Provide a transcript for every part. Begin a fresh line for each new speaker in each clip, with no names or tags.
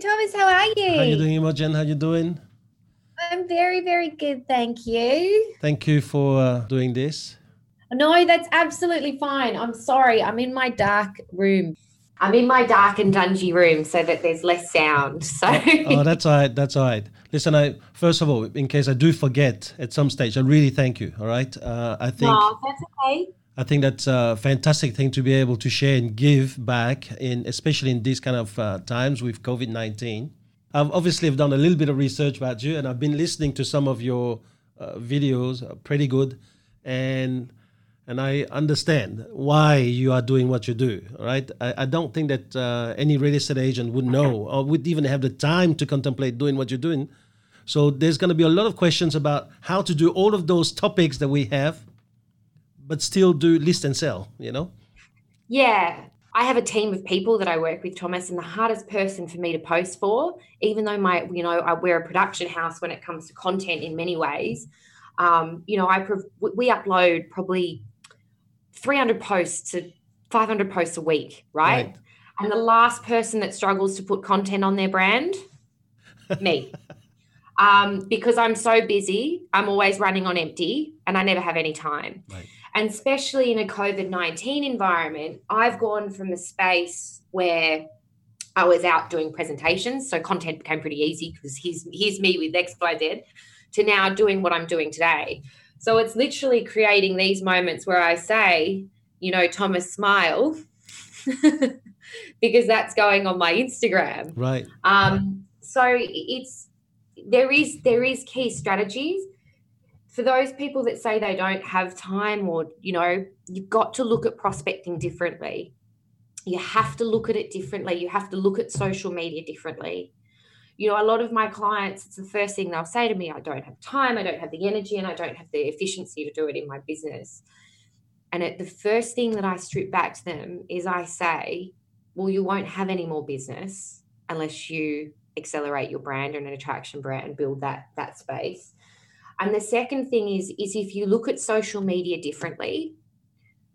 Thomas. How are you?
How you doing, Imogen? How you doing?
I'm very, very good, thank you.
Thank you for uh, doing this.
No, that's absolutely fine. I'm sorry. I'm in my dark room. I'm in my dark and dungy room so that there's less sound. So
oh, that's all right. That's all right. Listen, I first of all, in case I do forget at some stage, I really thank you. All right. Uh, I think.
No, that's okay.
I think that's a fantastic thing to be able to share and give back in, especially in these kind of uh, times with COVID nineteen. I've obviously have done a little bit of research about you, and I've been listening to some of your uh, videos. Uh, pretty good, and and I understand why you are doing what you do. Right? I, I don't think that uh, any real estate agent would know or would even have the time to contemplate doing what you're doing. So there's going to be a lot of questions about how to do all of those topics that we have, but still do list and sell. You know?
Yeah, I have a team of people that I work with, Thomas, and the hardest person for me to post for, even though my, you know, I, we're a production house when it comes to content in many ways. Um, you know, I we upload probably 300 posts to 500 posts a week, right? right? And the last person that struggles to put content on their brand, me. Um, because I'm so busy, I'm always running on empty and I never have any time. Right. And especially in a COVID 19 environment, I've gone from a space where I was out doing presentations. So content became pretty easy because here's, here's me with XYZ to now doing what I'm doing today. So it's literally creating these moments where I say, you know, Thomas, smile, because that's going on my Instagram.
Right.
Um, so it's there is there is key strategies for those people that say they don't have time or you know you've got to look at prospecting differently you have to look at it differently you have to look at social media differently you know, a lot of my clients, it's the first thing they'll say to me, I don't have time, I don't have the energy, and I don't have the efficiency to do it in my business. And it, the first thing that I strip back to them is I say, well, you won't have any more business unless you accelerate your brand and an attraction brand and build that that space. And the second thing is is if you look at social media differently,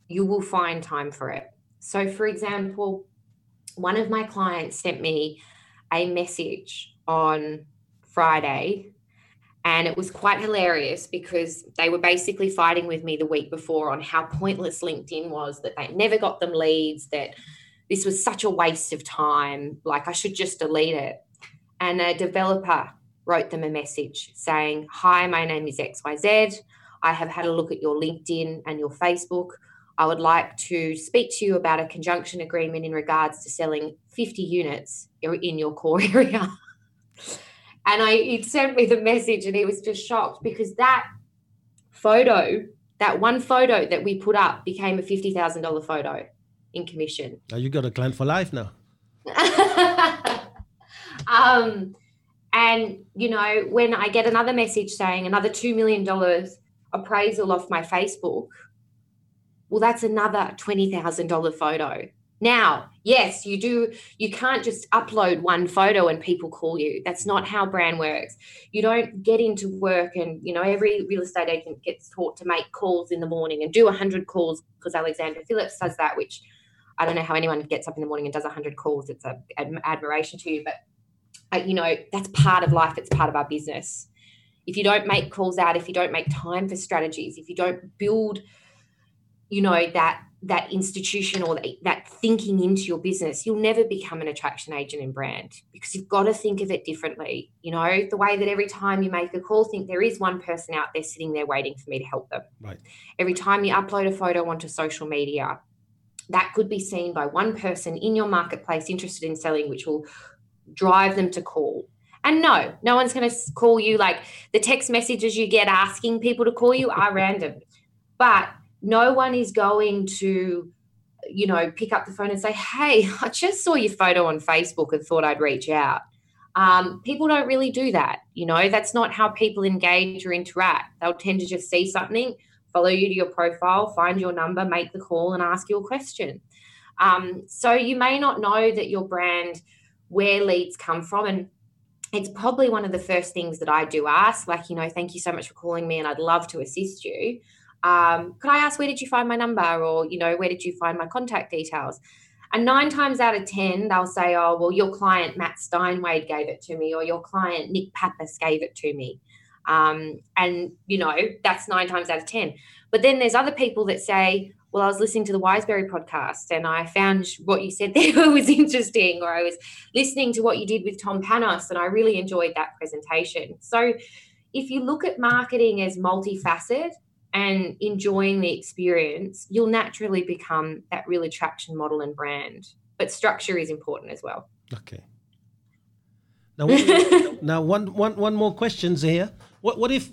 you will find time for it. So for example, one of my clients sent me a message on Friday. And it was quite hilarious because they were basically fighting with me the week before on how pointless LinkedIn was, that they never got them leads, that this was such a waste of time. Like I should just delete it. And a developer wrote them a message saying, Hi, my name is XYZ. I have had a look at your LinkedIn and your Facebook. I would like to speak to you about a conjunction agreement in regards to selling 50 units in your core area. And I he sent me the message and he was just shocked because that photo, that one photo that we put up became a fifty thousand dollar photo in commission.
Now you got a client for life now.
um and you know, when I get another message saying another two million dollars appraisal off my Facebook, well, that's another twenty thousand dollar photo. Now, yes, you do. You can't just upload one photo and people call you. That's not how brand works. You don't get into work and, you know, every real estate agent gets taught to make calls in the morning and do 100 calls because Alexander Phillips does that, which I don't know how anyone gets up in the morning and does 100 calls. It's a admiration to you. But, uh, you know, that's part of life, it's part of our business. If you don't make calls out, if you don't make time for strategies, if you don't build, you know, that that institution or that thinking into your business, you'll never become an attraction agent and brand because you've got to think of it differently. You know, the way that every time you make a call, think there is one person out there sitting there waiting for me to help them.
Right.
Every time you upload a photo onto social media, that could be seen by one person in your marketplace interested in selling, which will drive them to call. And no, no one's going to call you like the text messages you get asking people to call you are random. But no one is going to you know pick up the phone and say hey i just saw your photo on facebook and thought i'd reach out um, people don't really do that you know that's not how people engage or interact they'll tend to just see something follow you to your profile find your number make the call and ask you a question um, so you may not know that your brand where leads come from and it's probably one of the first things that i do ask like you know thank you so much for calling me and i'd love to assist you um, could I ask where did you find my number or, you know, where did you find my contact details? And nine times out of 10, they'll say, oh, well, your client Matt Steinwade gave it to me, or your client Nick Pappas gave it to me. Um, and, you know, that's nine times out of 10. But then there's other people that say, well, I was listening to the Wiseberry podcast and I found what you said there was interesting, or I was listening to what you did with Tom Panos and I really enjoyed that presentation. So if you look at marketing as multifaceted and enjoying the experience, you'll naturally become that real attraction model and brand. But structure is important as well.
Okay. Now, now one, one, one more questions here. What, what if,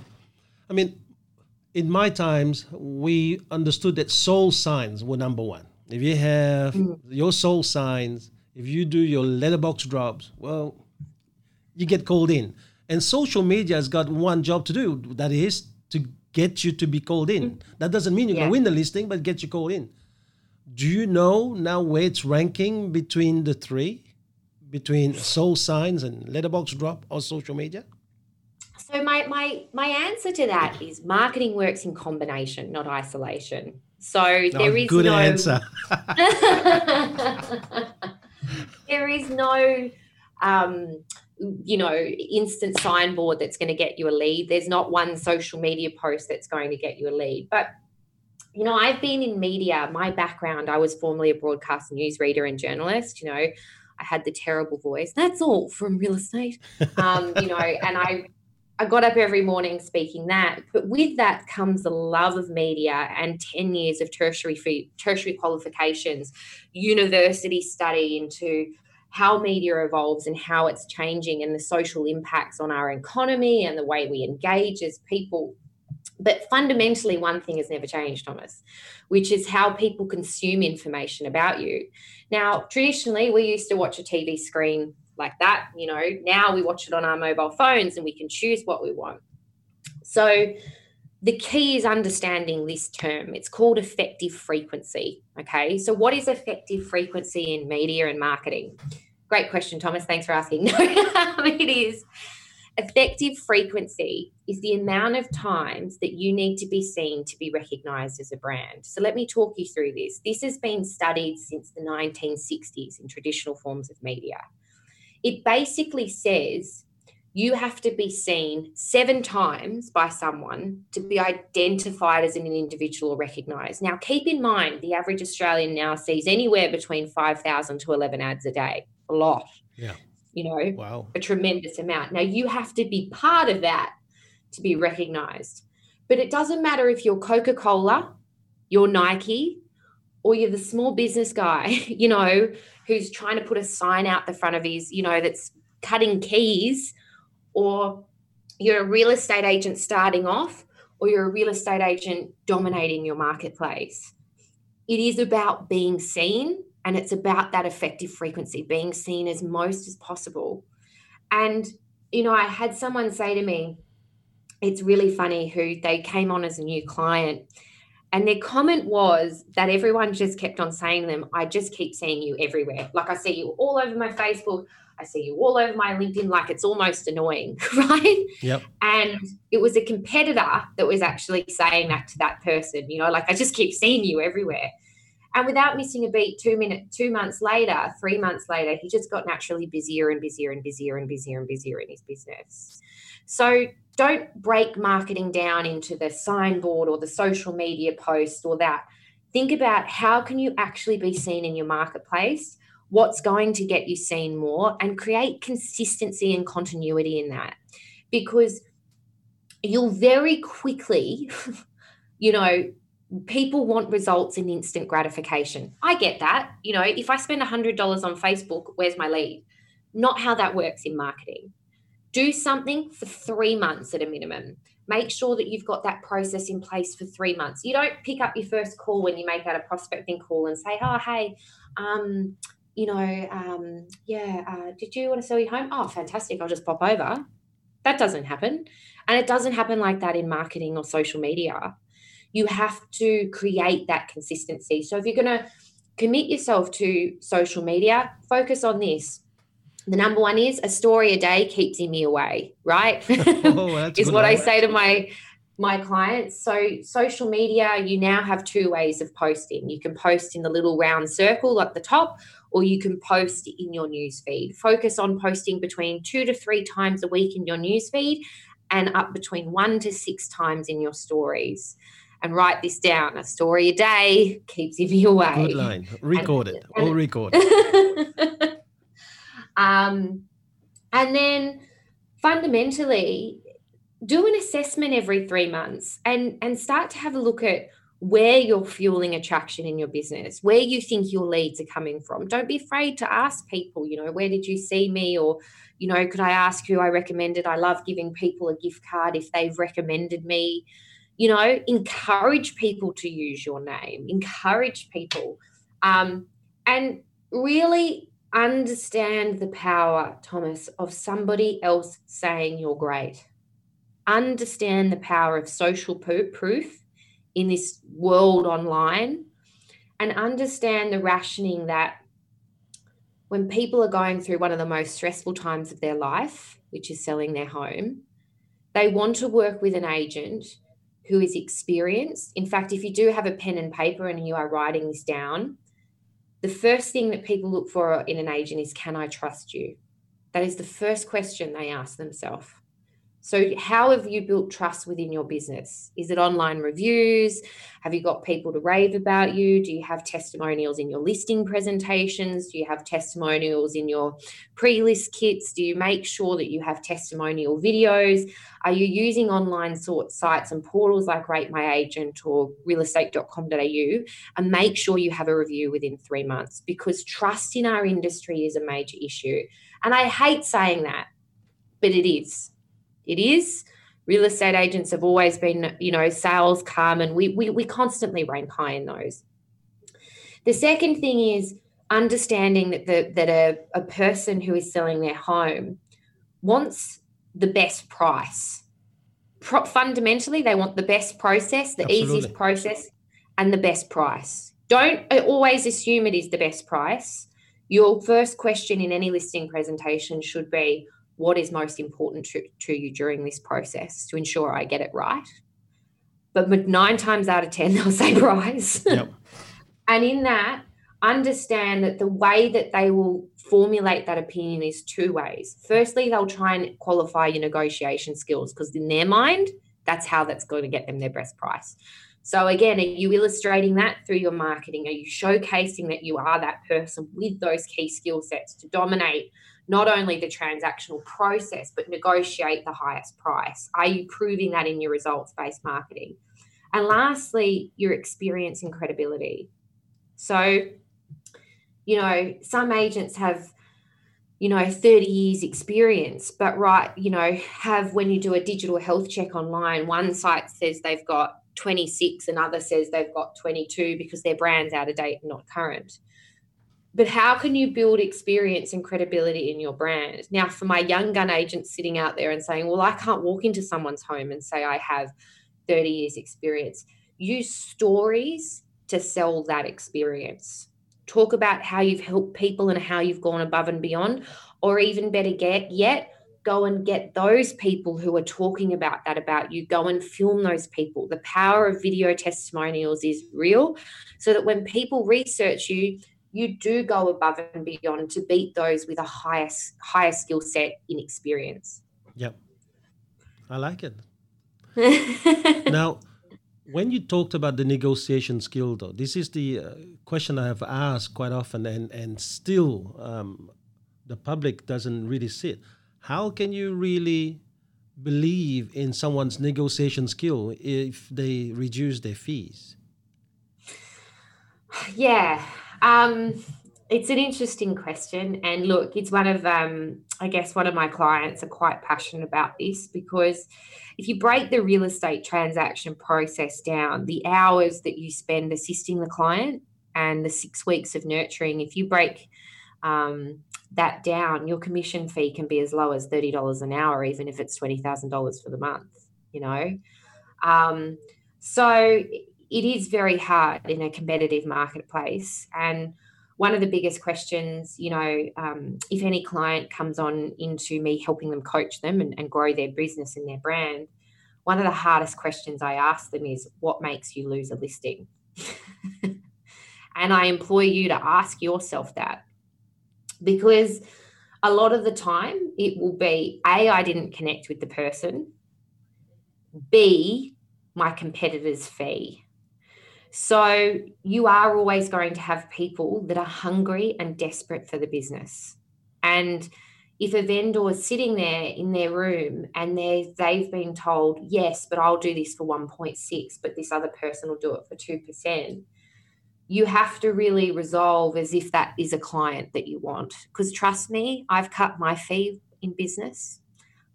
I mean, in my times, we understood that sold signs were number one. If you have mm. your sold signs, if you do your letterbox drops, well, you get called in. And social media has got one job to do that is to get you to be called in. Mm. That doesn't mean you're yeah. going to win the listing, but get you called in. Do you know now where it's ranking between the three, between sold signs and letterbox drop or social media?
So my my my answer to that is marketing works in combination, not isolation. So oh, there is
good
no
answer.
there is no um, you know instant signboard that's going to get you a lead. There's not one social media post that's going to get you a lead. But you know, I've been in media. My background, I was formerly a broadcast news reader and journalist. You know, I had the terrible voice. That's all from real estate. Um, you know, and I I got up every morning speaking that. But with that comes the love of media and 10 years of tertiary fee, tertiary qualifications, university study into how media evolves and how it's changing and the social impacts on our economy and the way we engage as people. But fundamentally, one thing has never changed, Thomas, which is how people consume information about you. Now, traditionally, we used to watch a TV screen like that. You know, now we watch it on our mobile phones and we can choose what we want. So the key is understanding this term. It's called effective frequency. Okay. So, what is effective frequency in media and marketing? Great question, Thomas. Thanks for asking. No, um, it is. Effective frequency is the amount of times that you need to be seen to be recognized as a brand. So, let me talk you through this. This has been studied since the 1960s in traditional forms of media it basically says you have to be seen seven times by someone to be identified as an individual or recognized. Now, keep in mind the average Australian now sees anywhere between 5,000 to 11 ads a day, a lot.
Yeah.
You know,
wow.
a tremendous amount. Now, you have to be part of that to be recognized. But it doesn't matter if you're Coca Cola, you're Nike, or you're the small business guy, you know, who's trying to put a sign out the front of his, you know, that's cutting keys, or you're a real estate agent starting off, or you're a real estate agent dominating your marketplace. It is about being seen and it's about that effective frequency, being seen as most as possible. And, you know, I had someone say to me, it's really funny who they came on as a new client and their comment was that everyone just kept on saying them, I just keep seeing you everywhere. Like I see you all over my Facebook, I see you all over my LinkedIn, like it's almost annoying, right?
Yep.
And it was a competitor that was actually saying that to that person, you know, like I just keep seeing you everywhere. And without missing a beat, two minute, two months later, three months later, he just got naturally busier and busier and busier and busier and busier in his business. So don't break marketing down into the signboard or the social media post or that. Think about how can you actually be seen in your marketplace? What's going to get you seen more and create consistency and continuity in that. Because you'll very quickly, you know, people want results in instant gratification. I get that. You know, if I spend $100 on Facebook, where's my lead? Not how that works in marketing do something for three months at a minimum. Make sure that you've got that process in place for three months. You don't pick up your first call when you make out a prospecting call and say, "Oh, hey, um, you know, um, yeah, uh, did you want to sell your home? Oh, fantastic! I'll just pop over." That doesn't happen, and it doesn't happen like that in marketing or social media. You have to create that consistency. So if you're going to commit yourself to social media, focus on this the number one is a story a day keeps me away, right? Oh, is what I say to my my clients. So, social media, you now have two ways of posting. You can post in the little round circle at the top, or you can post in your newsfeed. Focus on posting between two to three times a week in your newsfeed and up between one to six times in your stories. And write this down a story a day keeps you away.
Good line. Record and, it. And, All record.
um, and then fundamentally, do an assessment every three months and and start to have a look at where you're fueling attraction in your business, where you think your leads are coming from. Don't be afraid to ask people, you know, where did you see me? Or, you know, could I ask who I recommended? I love giving people a gift card if they've recommended me. You know, encourage people to use your name, encourage people. Um, and really understand the power, Thomas, of somebody else saying you're great understand the power of social proof in this world online and understand the rationing that when people are going through one of the most stressful times of their life, which is selling their home, they want to work with an agent who is experienced. In fact, if you do have a pen and paper and you are writing this down, the first thing that people look for in an agent is Can I trust you? That is the first question they ask themselves. So, how have you built trust within your business? Is it online reviews? Have you got people to rave about you? Do you have testimonials in your listing presentations? Do you have testimonials in your pre list kits? Do you make sure that you have testimonial videos? Are you using online sort sites and portals like Rate My Agent or realestate.com.au? And make sure you have a review within three months because trust in our industry is a major issue. And I hate saying that, but it is it is. Real estate agents have always been, you know, sales and we, we, we constantly rank high in those. The second thing is understanding that the, that a, a person who is selling their home wants the best price. Pro- fundamentally, they want the best process, the Absolutely. easiest process, and the best price. Don't uh, always assume it is the best price. Your first question in any listing presentation should be what is most important to, to you during this process to ensure I get it right. But nine times out of 10, they'll say price. Yep. and in that, understand that the way that they will formulate that opinion is two ways. Firstly, they'll try and qualify your negotiation skills because in their mind, that's how that's going to get them their best price. So again, are you illustrating that through your marketing? Are you showcasing that you are that person with those key skill sets to dominate not only the transactional process, but negotiate the highest price? Are you proving that in your results based marketing? And lastly, your experience and credibility. So, you know, some agents have, you know, 30 years experience, but right, you know, have when you do a digital health check online, one site says they've got 26, another says they've got 22 because their brand's out of date and not current but how can you build experience and credibility in your brand? Now, for my young gun agents sitting out there and saying, well, I can't walk into someone's home and say I have 30 years experience, use stories to sell that experience. Talk about how you've helped people and how you've gone above and beyond, or even better get yet, go and get those people who are talking about that about you. Go and film those people. The power of video testimonials is real, so that when people research you, you do go above and beyond to beat those with a higher higher skill set in experience.
Yep. I like it. now, when you talked about the negotiation skill, though, this is the uh, question I have asked quite often, and and still um, the public doesn't really see it. How can you really believe in someone's negotiation skill if they reduce their fees?
Yeah, um, it's an interesting question. And look, it's one of, um, I guess, one of my clients are quite passionate about this because if you break the real estate transaction process down, the hours that you spend assisting the client and the six weeks of nurturing, if you break um, that down, your commission fee can be as low as $30 an hour, even if it's $20,000 for the month, you know? Um, so it is very hard in a competitive marketplace. And one of the biggest questions, you know, um, if any client comes on into me helping them coach them and, and grow their business and their brand, one of the hardest questions I ask them is, What makes you lose a listing? and I employ you to ask yourself that because a lot of the time it will be A, I didn't connect with the person, B, my competitor's fee. So you are always going to have people that are hungry and desperate for the business. And if a vendor is sitting there in their room and they they've been told, yes, but I'll do this for 1.6, but this other person will do it for 2%, you have to really resolve as if that is a client that you want. Because trust me, I've cut my fee in business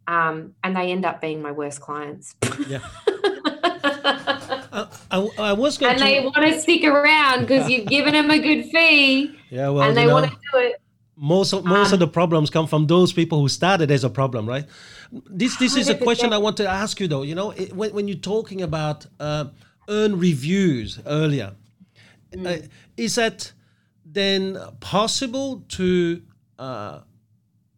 um, and they end up being my worst clients.
Yeah. I, I, was going
and
to...
they want to stick around because you've given them a good fee.
Yeah, well,
and they want to do it.
Most of, most um, of the problems come from those people who started as a problem, right? This this is a question I want to ask you though. You know, it, when when you're talking about uh, earn reviews earlier, mm. uh, is that then possible to uh,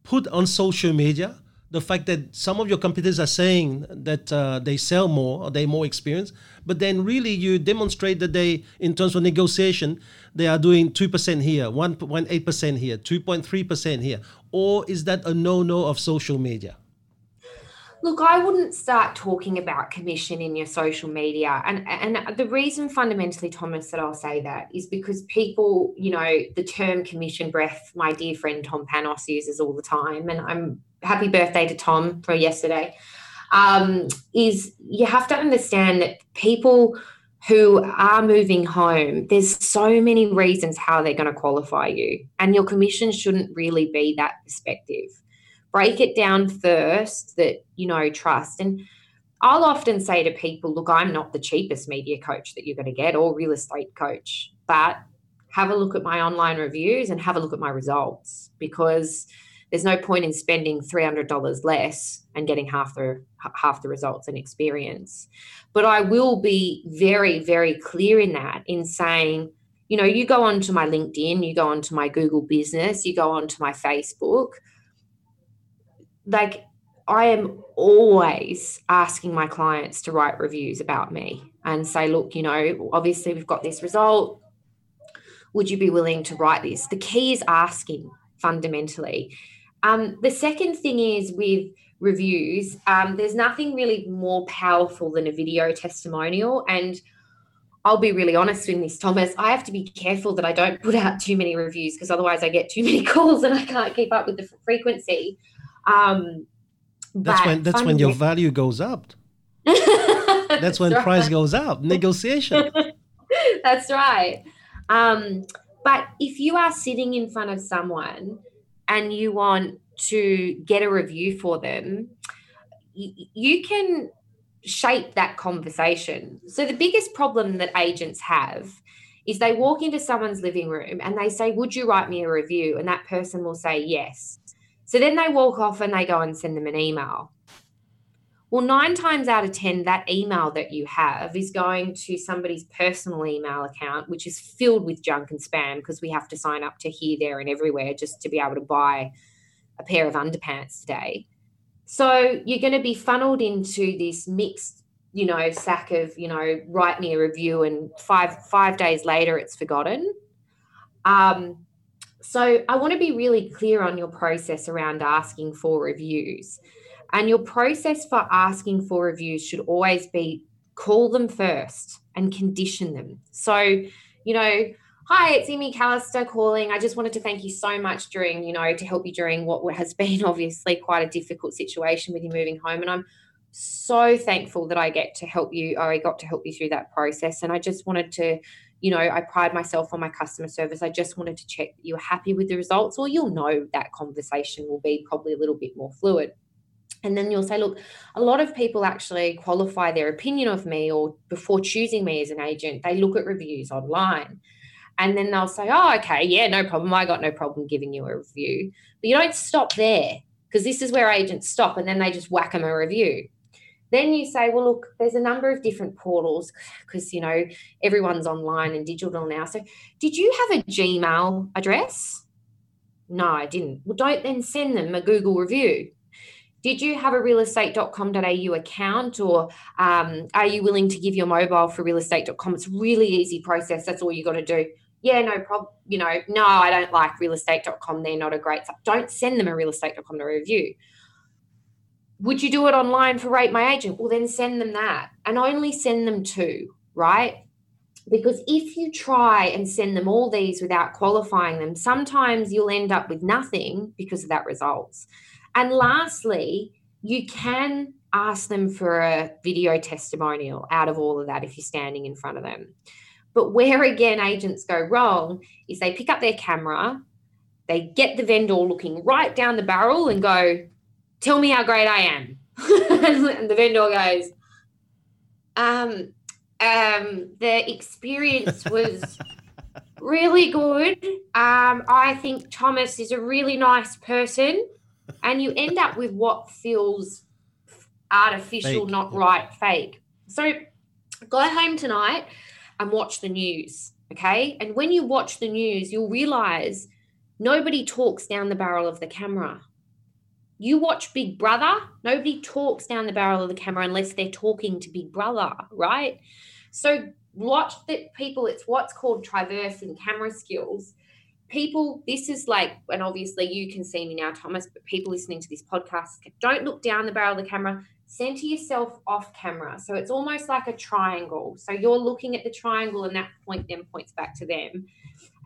put on social media the fact that some of your competitors are saying that uh, they sell more or they're more experienced, but then really you demonstrate that they, in terms of negotiation, they are doing 2% here, 1.8% here, 2.3% here? Or is that a no no of social media?
Look, I wouldn't start talking about commission in your social media. And and the reason fundamentally, Thomas, that I'll say that is because people, you know, the term commission breath, my dear friend Tom Panos uses all the time. And I'm happy birthday to Tom for yesterday. Um, is you have to understand that people who are moving home, there's so many reasons how they're going to qualify you. And your commission shouldn't really be that perspective break it down first that you know trust and I'll often say to people, look, I'm not the cheapest media coach that you're going to get or real estate coach, but have a look at my online reviews and have a look at my results because there's no point in spending $300 less and getting half the half the results and experience. But I will be very very clear in that in saying, you know, you go onto my LinkedIn, you go onto my Google business, you go onto my Facebook, like I am always asking my clients to write reviews about me and say, look, you know, obviously we've got this result. Would you be willing to write this? The key is asking fundamentally. Um, the second thing is with reviews, um, there's nothing really more powerful than a video testimonial. And I'll be really honest in this, Thomas. I have to be careful that I don't put out too many reviews because otherwise I get too many calls and I can't keep up with the frequency. Um,
that's when that's when your value goes up. that's when right. price goes up. Negotiation.
that's right. Um, but if you are sitting in front of someone and you want to get a review for them, you can shape that conversation. So the biggest problem that agents have is they walk into someone's living room and they say, Would you write me a review? And that person will say yes. So then they walk off and they go and send them an email. Well, nine times out of 10, that email that you have is going to somebody's personal email account, which is filled with junk and spam because we have to sign up to here, there, and everywhere just to be able to buy a pair of underpants today. So you're going to be funneled into this mixed, you know, sack of, you know, write me a review and five five days later it's forgotten. Um, so I want to be really clear on your process around asking for reviews. And your process for asking for reviews should always be call them first and condition them. So, you know, hi, it's Amy Callister calling. I just wanted to thank you so much during, you know, to help you during what has been obviously quite a difficult situation with you moving home. And I'm so thankful that I get to help you, or I got to help you through that process. And I just wanted to you know, I pride myself on my customer service. I just wanted to check that you were happy with the results, or you'll know that conversation will be probably a little bit more fluid. And then you'll say, look, a lot of people actually qualify their opinion of me or before choosing me as an agent, they look at reviews online. And then they'll say, oh, okay, yeah, no problem. I got no problem giving you a review. But you don't stop there because this is where agents stop and then they just whack them a review. Then you say, well, look, there's a number of different portals because, you know, everyone's online and digital now. So, did you have a Gmail address? No, I didn't. Well, don't then send them a Google review. Did you have a realestate.com.au account or um, are you willing to give your mobile for realestate.com? It's really easy process. That's all you got to do. Yeah, no problem. You know, no, I don't like realestate.com. They're not a great. Don't send them a realestate.com to review. Would you do it online for Rate My Agent? Well, then send them that and only send them two, right? Because if you try and send them all these without qualifying them, sometimes you'll end up with nothing because of that results. And lastly, you can ask them for a video testimonial out of all of that if you're standing in front of them. But where again agents go wrong is they pick up their camera, they get the vendor looking right down the barrel and go, Tell me how great I am. and the vendor goes, um, um, the experience was really good. Um, I think Thomas is a really nice person and you end up with what feels artificial, fake. not right, fake. So go home tonight and watch the news. Okay. And when you watch the news, you'll realize nobody talks down the barrel of the camera. You watch Big Brother, nobody talks down the barrel of the camera unless they're talking to Big Brother, right? So watch the people, it's what's called traversing camera skills people, this is like, and obviously you can see me now, Thomas, but people listening to this podcast, don't look down the barrel of the camera, center yourself off camera. So it's almost like a triangle. So you're looking at the triangle and that point then points back to them.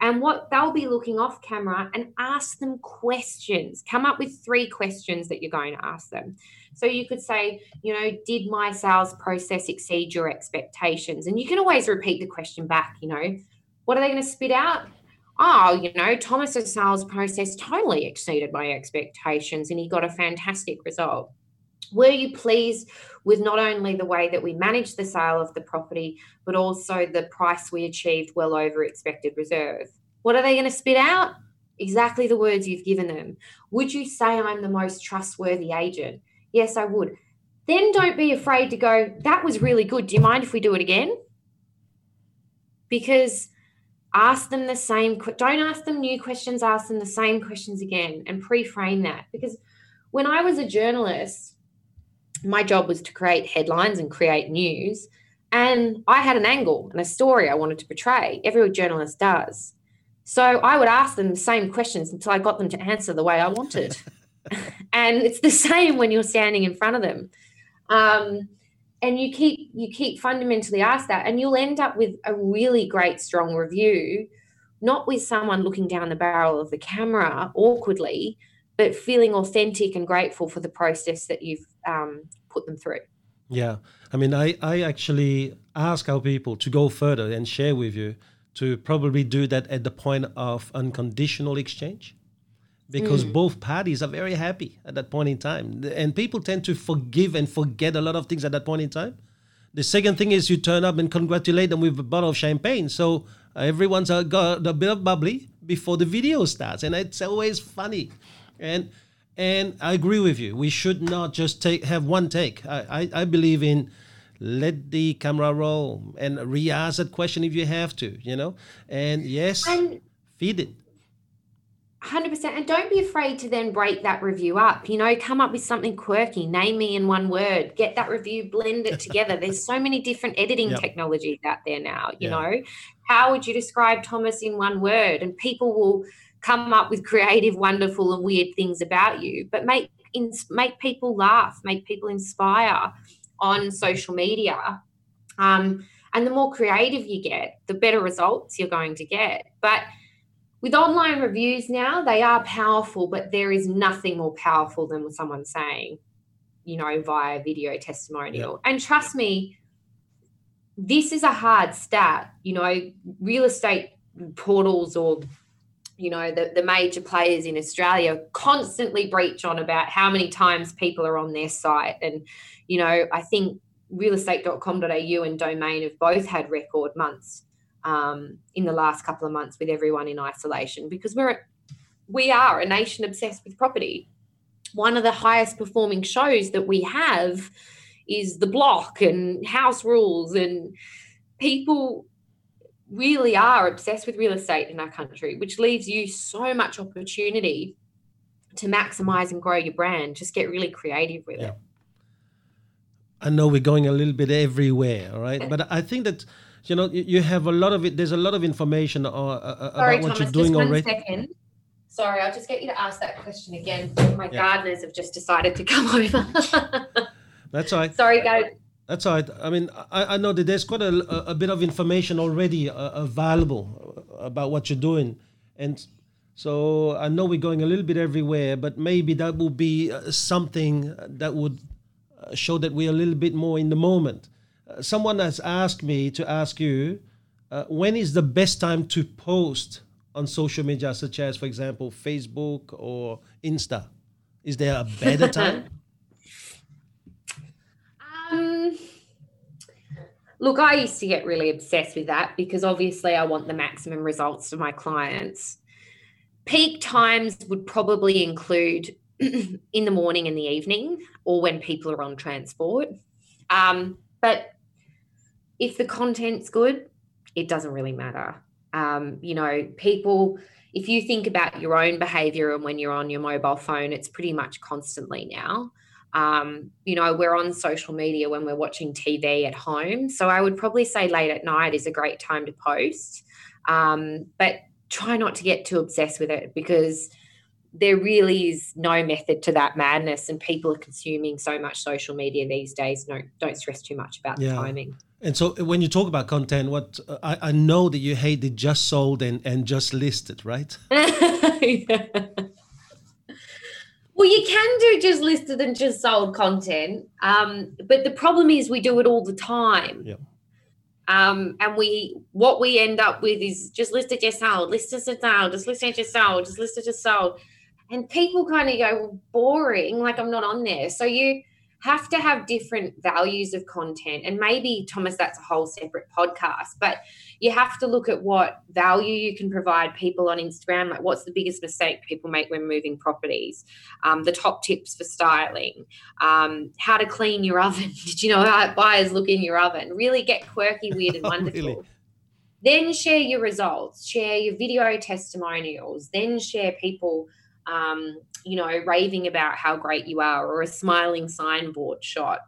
And what they'll be looking off camera and ask them questions. Come up with three questions that you're going to ask them. So you could say, you know, did my sales process exceed your expectations? And you can always repeat the question back, you know, what are they going to spit out? Oh, you know, Thomas's sales process totally exceeded my expectations and he got a fantastic result. Were you pleased with not only the way that we managed the sale of the property, but also the price we achieved well over expected reserve? What are they going to spit out? Exactly the words you've given them. Would you say I'm the most trustworthy agent? Yes, I would. Then don't be afraid to go, that was really good. Do you mind if we do it again? Because ask them the same don't ask them new questions ask them the same questions again and pre-frame that. Because when i was a journalist my job was to create headlines and create news and i had an angle and a story i wanted to portray. Every journalist does. So i would ask them the same questions until i got them to answer the way i wanted. And it's the same when you're standing in front of them. Um, and you keep you keep fundamentally ask that and you'll end up with a really great strong review not with someone looking down the barrel of the camera awkwardly but feeling authentic and grateful for the process that you've um, put them through.
Yeah. I mean i i actually ask our people to go further and share with you to probably do that at the point of unconditional exchange because mm. both parties are very happy at that point in time. And people tend to forgive and forget a lot of things at that point in time. The second thing is you turn up and congratulate them with a bottle of champagne. So uh, everyone's uh, got a bit of bubbly before the video starts. And it's always funny. And and I agree with you. We should not just take have one take. I, I, I believe in let the camera roll and re-ask that question if you have to, you know. And yes, and- feed it
100% and don't be afraid to then break that review up you know come up with something quirky name me in one word get that review blend it together. There's so many different editing yep. technologies out there now you yeah. know. How would you describe thomas in one word? And people will come up with creative wonderful and weird things about you but make ins- make people laugh make people inspire on social media. Um, and the more creative you get the better results you're going to get. But with online reviews now, they are powerful, but there is nothing more powerful than someone saying, you know, via video testimonial. And trust me, this is a hard stat. You know, real estate portals or you know the, the major players in australia constantly breach on about how many times people are on their site and you know i think realestate.com.au and domain have both had record months um, in the last couple of months with everyone in isolation because we're we are a nation obsessed with property. One of the highest performing shows that we have is The Block and House Rules, and people really are obsessed with real estate in our country, which leaves you so much opportunity to maximize and grow your brand. Just get really creative with yeah. it.
I know we're going a little bit everywhere, all right? But I think that you know you have a lot of it. There's a lot of information uh, uh, Sorry, about what Thomas, you're doing
just
one
already. Second. Sorry, I'll just get you to ask that question again. My yeah. gardeners have just decided to come over.
That's all right.
Sorry, guys.
That's all right. I mean, I, I know that there's quite a, a bit of information already uh, available about what you're doing, and so I know we're going a little bit everywhere, but maybe that will be uh, something that would uh, show that we're a little bit more in the moment. Uh, someone has asked me to ask you uh, when is the best time to post on social media, such as, for example, Facebook or Insta? Is there a better time?
um, look, I used to get really obsessed with that because obviously I want the maximum results for my clients. Peak times would probably include in the morning and the evening or when people are on transport. Um, but if the content's good, it doesn't really matter. Um, you know, people, if you think about your own behavior and when you're on your mobile phone, it's pretty much constantly now. Um, you know, we're on social media when we're watching TV at home. So I would probably say late at night is a great time to post. Um, but try not to get too obsessed with it because there really is no method to that madness and people are consuming so much social media these days no don't stress too much about yeah. the timing
and so when you talk about content what uh, I, I, know that you hate the just sold and, and just listed right? Yeah.
well you can do just listed and just sold content um, but the problem is we do it all the time.
Yeah.
Um, and we what we end up with is just listed just sold, listed just sold, just listed just sold, just listed just sold. And people kind of go well, boring like i'm not on there. So you have to have different values of content. And maybe thomas that's a whole separate podcast but you have to look at what value you can provide people on instagram. Like what's the biggest mistake people make when moving properties? Um, the top tips for styling. Um, how to clean your oven. Did you know how buyers look in your oven? Really get quirky weird and wonderful. Really? then share your results. Share your video testimonials. Then share people um, you know, raving about how great you are, or a smiling signboard shot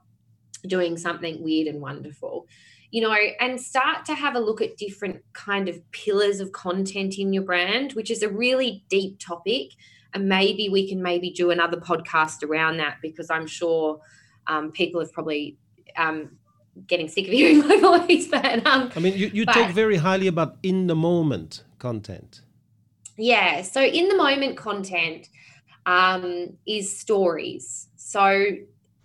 doing something weird and wonderful you know and start to have a look at different kind of pillars of content in your brand which is a really deep topic and maybe we can maybe do another podcast around that because i'm sure um, people have probably um, getting sick of hearing my voice but um,
i mean you, you but, talk very highly about in the moment content
yeah. So in the moment content um, is stories. So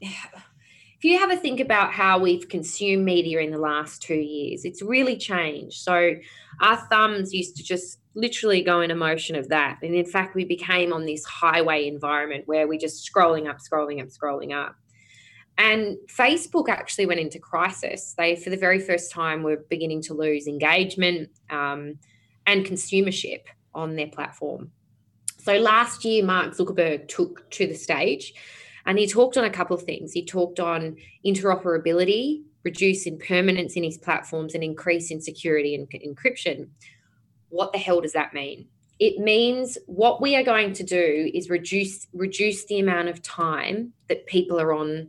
if you have a think about how we've consumed media in the last two years, it's really changed. So our thumbs used to just literally go in a motion of that. And in fact, we became on this highway environment where we're just scrolling up, scrolling up, scrolling up. And Facebook actually went into crisis. They, for the very first time, were beginning to lose engagement um, and consumership on their platform. So last year, Mark Zuckerberg took to the stage and he talked on a couple of things. He talked on interoperability, reduce impermanence in his platforms, and increase in security and encryption. What the hell does that mean? It means what we are going to do is reduce reduce the amount of time that people are on,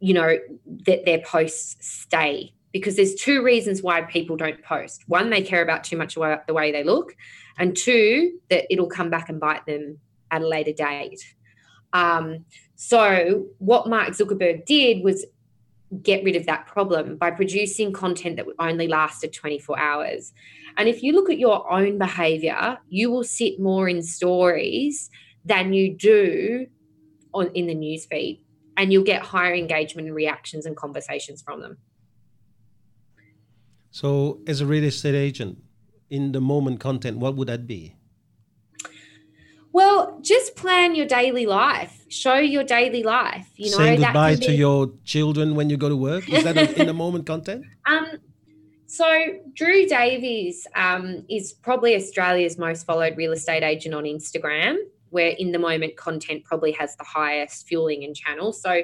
you know, that their posts stay. Because there's two reasons why people don't post. One, they care about too much about the way they look, and two, that it'll come back and bite them at a later date. Um, so, what Mark Zuckerberg did was get rid of that problem by producing content that would only lasted 24 hours. And if you look at your own behavior, you will sit more in stories than you do on in the newsfeed, and you'll get higher engagement and reactions and conversations from them.
So, as a real estate agent, in the moment content, what would that be?
Well, just plan your daily life. Show your daily life. You know,
saying goodbye to your children when you go to work. Is that in the moment content?
Um, so Drew Davies um, is probably Australia's most followed real estate agent on Instagram, where in the moment content probably has the highest fueling and channel. So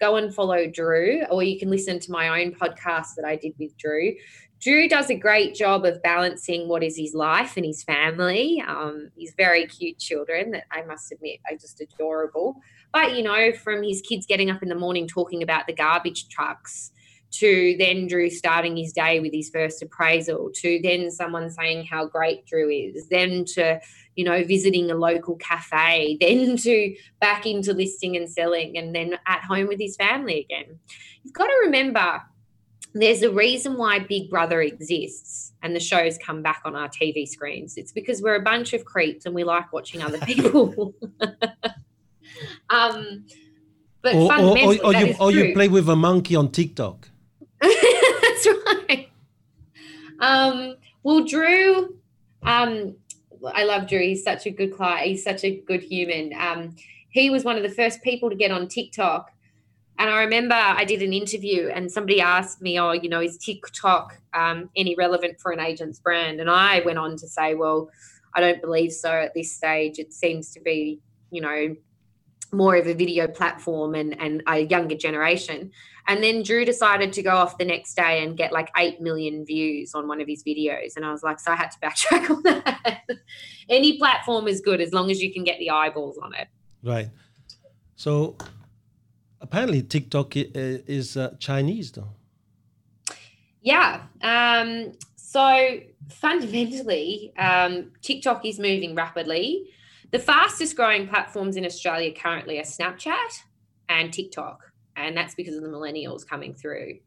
go and follow Drew, or you can listen to my own podcast that I did with Drew. Drew does a great job of balancing what is his life and his family. Um, he's very cute children that I must admit are just adorable. But, you know, from his kids getting up in the morning talking about the garbage trucks to then Drew starting his day with his first appraisal, to then someone saying how great Drew is, then to, you know, visiting a local cafe, then to back into listing and selling, and then at home with his family again. You've got to remember there's a reason why Big Brother exists and the shows come back on our TV screens. It's because we're a bunch of creeps and we like watching other people. um, but
or,
fundamentally,
or, or, you, or you play with a monkey on TikTok.
That's right. Um, well, Drew, um, I love Drew. He's such a good client. He's such a good human. Um, he was one of the first people to get on TikTok. And I remember I did an interview and somebody asked me, oh, you know, is TikTok um, any relevant for an agent's brand? And I went on to say, well, I don't believe so at this stage. It seems to be, you know, more of a video platform and, and a younger generation. And then Drew decided to go off the next day and get like 8 million views on one of his videos. And I was like, so I had to backtrack on that. Any platform is good as long as you can get the eyeballs on it.
Right. So apparently TikTok is uh, Chinese though.
Yeah. Um, so fundamentally, um, TikTok is moving rapidly. The fastest growing platforms in Australia currently are Snapchat and TikTok, and that's because of the millennials coming through.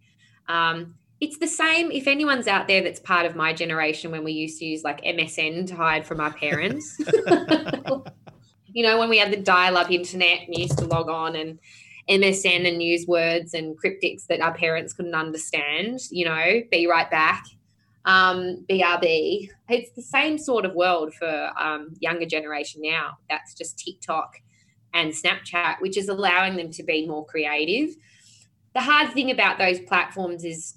Um, it's the same if anyone's out there that's part of my generation when we used to use like MSN to hide from our parents. you know, when we had the dial up internet and used to log on and MSN and use words and cryptics that our parents couldn't understand, you know, be right back um, BRB. It's the same sort of world for um, younger generation now. That's just TikTok and Snapchat, which is allowing them to be more creative. The hard thing about those platforms is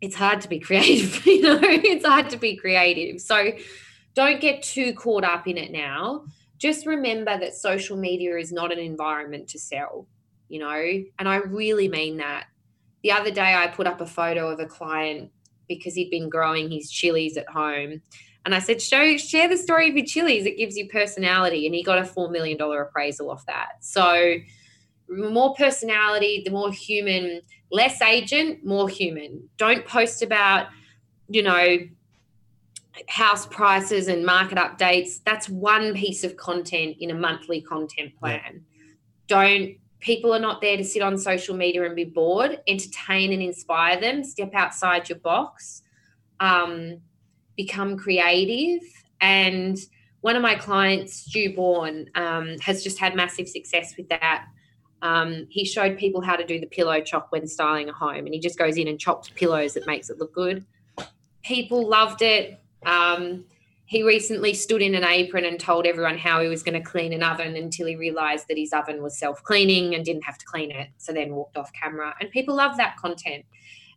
it's hard to be creative, you know, it's hard to be creative. So don't get too caught up in it now. Just remember that social media is not an environment to sell, you know, and I really mean that. The other day, I put up a photo of a client because he'd been growing his chilies at home. And I said, Show, share the story of your chilies. It gives you personality. And he got a $4 million appraisal off that. So, more personality, the more human, less agent, more human. Don't post about, you know, house prices and market updates. That's one piece of content in a monthly content plan. Yeah. Don't people are not there to sit on social media and be bored entertain and inspire them step outside your box um, become creative and one of my clients stu bourne um, has just had massive success with that um, he showed people how to do the pillow chop when styling a home and he just goes in and chops pillows that makes it look good people loved it um, he recently stood in an apron and told everyone how he was going to clean an oven until he realized that his oven was self cleaning and didn't have to clean it. So then walked off camera. And people love that content.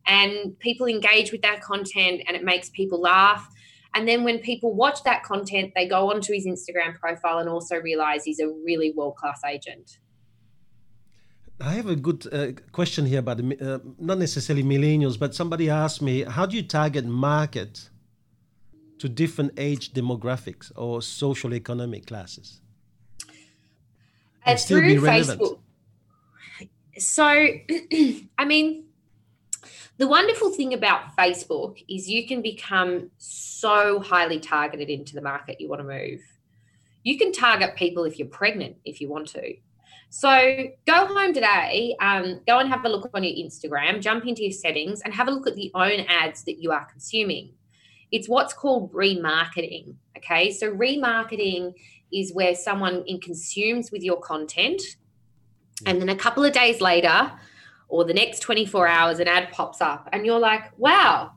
And people engage with that content and it makes people laugh. And then when people watch that content, they go onto his Instagram profile and also realize he's a really world class agent.
I have a good uh, question here about uh, not necessarily millennials, but somebody asked me, how do you target market to different age demographics or social economic classes
be relevant Facebook. so i mean the wonderful thing about facebook is you can become so highly targeted into the market you want to move you can target people if you're pregnant if you want to so go home today, um, go and have a look on your Instagram, jump into your settings, and have a look at the own ads that you are consuming. It's what's called remarketing. Okay. So remarketing is where someone consumes with your content. And then a couple of days later, or the next 24 hours, an ad pops up, and you're like, wow,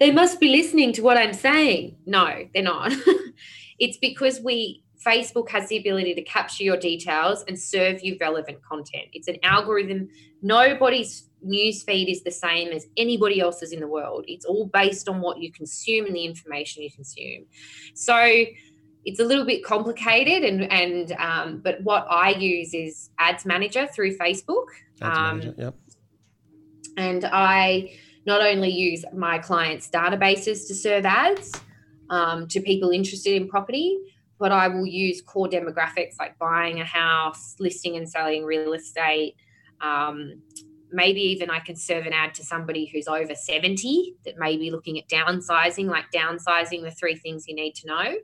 they must be listening to what I'm saying. No, they're not. it's because we Facebook has the ability to capture your details and serve you relevant content. It's an algorithm. Nobody's news feed is the same as anybody else's in the world. It's all based on what you consume and the information you consume. So it's a little bit complicated, and and um, but what I use is Ads Manager through Facebook. Ads um, Manager, yep. And I not only use my clients' databases to serve ads um, to people interested in property, but I will use core demographics like buying a house, listing and selling real estate. Um, maybe even I can serve an ad to somebody who's over 70 that may be looking at downsizing, like downsizing the three things you need to know.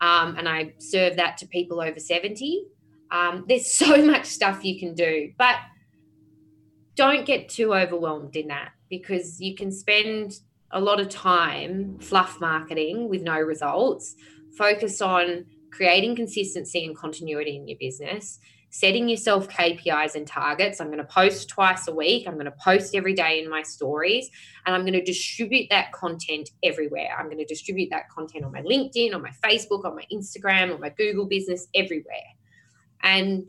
Um, and I serve that to people over 70. Um, there's so much stuff you can do, but don't get too overwhelmed in that because you can spend a lot of time fluff marketing with no results. Focus on creating consistency and continuity in your business, setting yourself KPIs and targets. I'm going to post twice a week. I'm going to post every day in my stories, and I'm going to distribute that content everywhere. I'm going to distribute that content on my LinkedIn, on my Facebook, on my Instagram, on my Google business, everywhere. And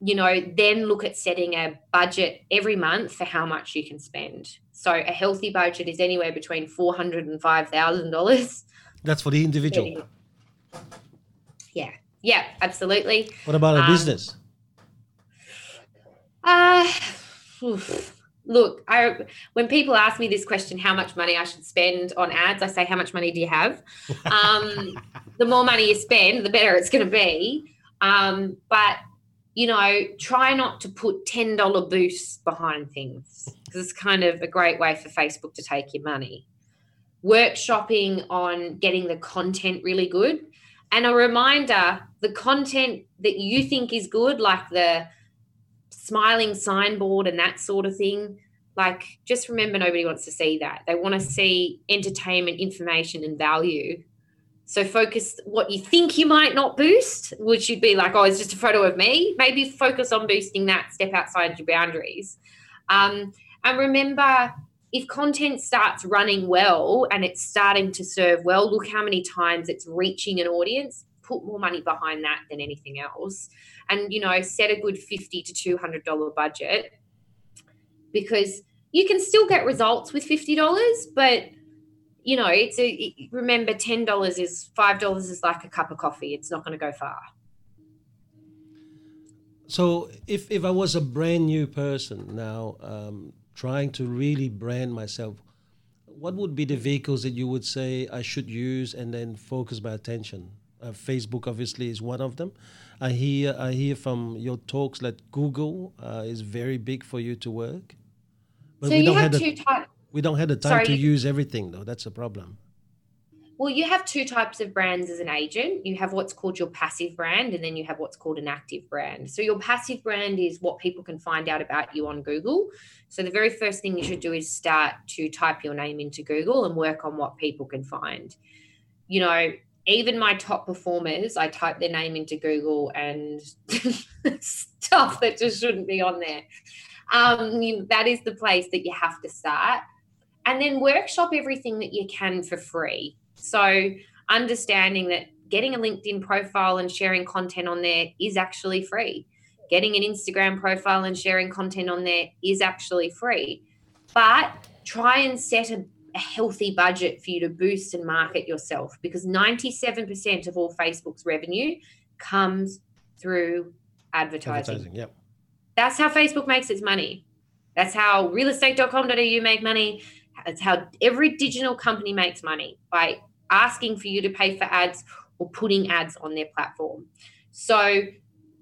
you know, then look at setting a budget every month for how much you can spend. So a healthy budget is anywhere between four hundred and five thousand dollars.
That's for the individual.
Yeah, yeah, absolutely.
What about a um, business?
Uh, look, I when people ask me this question, how much money I should spend on ads, I say, how much money do you have? Um, the more money you spend, the better it's going to be. Um, but you know, try not to put ten dollar boosts behind things because it's kind of a great way for Facebook to take your money. Workshopping on getting the content really good. And a reminder the content that you think is good, like the smiling signboard and that sort of thing, like just remember nobody wants to see that. They want to see entertainment, information, and value. So focus what you think you might not boost, which you'd be like, oh, it's just a photo of me. Maybe focus on boosting that, step outside your boundaries. Um, and remember, if content starts running well and it's starting to serve well, look how many times it's reaching an audience. Put more money behind that than anything else and you know set a good 50 to 200 dollar budget because you can still get results with $50 but you know it's a remember $10 is $5 is like a cup of coffee. It's not going to go far.
So if if i was a brand new person now um, trying to really brand myself what would be the vehicles that you would say i should use and then focus my attention uh, facebook obviously is one of them I hear I hear from your talks that Google uh, is very big for you to work.
But so we don't have, have two types.
We don't have the time Sorry. to use everything though. That's a problem.
Well, you have two types of brands as an agent. You have what's called your passive brand, and then you have what's called an active brand. So, your passive brand is what people can find out about you on Google. So, the very first thing you should do is start to type your name into Google and work on what people can find. You know, even my top performers, I type their name into Google and stuff that just shouldn't be on there. Um, you, that is the place that you have to start. And then workshop everything that you can for free. So, understanding that getting a LinkedIn profile and sharing content on there is actually free. Getting an Instagram profile and sharing content on there is actually free. But try and set a a healthy budget for you to boost and market yourself because 97% of all Facebook's revenue comes through advertising. advertising yep. That's how Facebook makes its money. That's how realestate.com.au make money. That's how every digital company makes money by asking for you to pay for ads or putting ads on their platform. So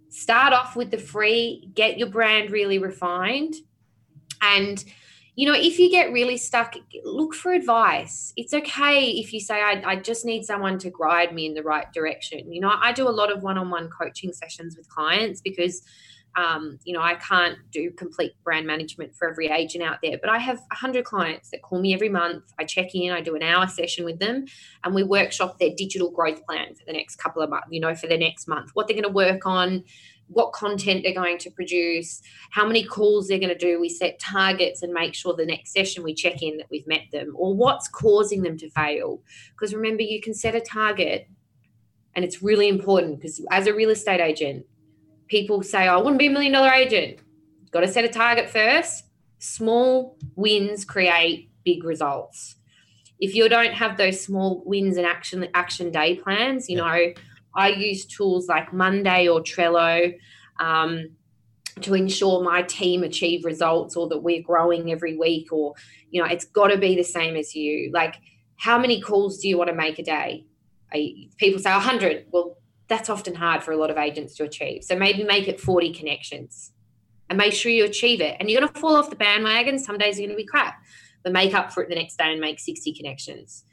start off with the free, get your brand really refined and you know, if you get really stuck, look for advice. It's okay if you say, I, I just need someone to guide me in the right direction. You know, I do a lot of one on one coaching sessions with clients because, um, you know, I can't do complete brand management for every agent out there, but I have 100 clients that call me every month. I check in, I do an hour session with them, and we workshop their digital growth plan for the next couple of months, you know, for the next month, what they're going to work on what content they're going to produce, how many calls they're going to do. We set targets and make sure the next session we check in that we've met them or what's causing them to fail. Because remember, you can set a target and it's really important because as a real estate agent, people say, oh, I wouldn't be a million dollar agent. Got to set a target first. Small wins create big results. If you don't have those small wins and action action day plans, you know, I use tools like Monday or Trello. Um, to ensure my team achieve results or that we're growing every week or you know it's got to be the same as you. Like how many calls do you want to make a day? People say 100 well that's often hard for a lot of agents to achieve. So maybe make it 40 connections and make sure you achieve it. And you're going to fall off the bandwagon. Some days are going to be crap but make up for it the next day and make 60 connections.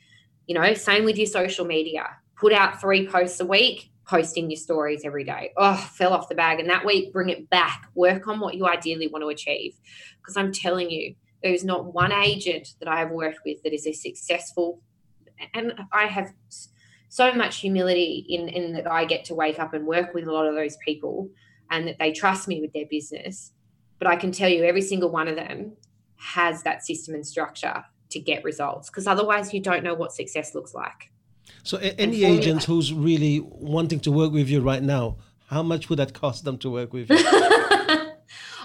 You know same with your social media put out three posts a week posting your stories every day. Oh, fell off the bag. And that week, bring it back. Work on what you ideally want to achieve. Because I'm telling you, there's not one agent that I have worked with that is a successful, and I have so much humility in, in that I get to wake up and work with a lot of those people and that they trust me with their business. But I can tell you, every single one of them has that system and structure to get results because otherwise, you don't know what success looks like.
So, any agents who's really wanting to work with you right now, how much would that cost them to work with you?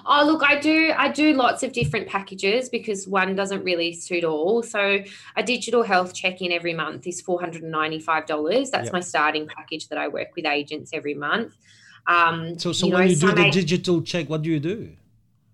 oh, look, I do I do lots of different packages because one doesn't really suit all. So, a digital health check-in every month is four hundred and ninety-five dollars. That's yep. my starting package that I work with agents every month.
Um, so, so you when know, you do the digital check, what do you do?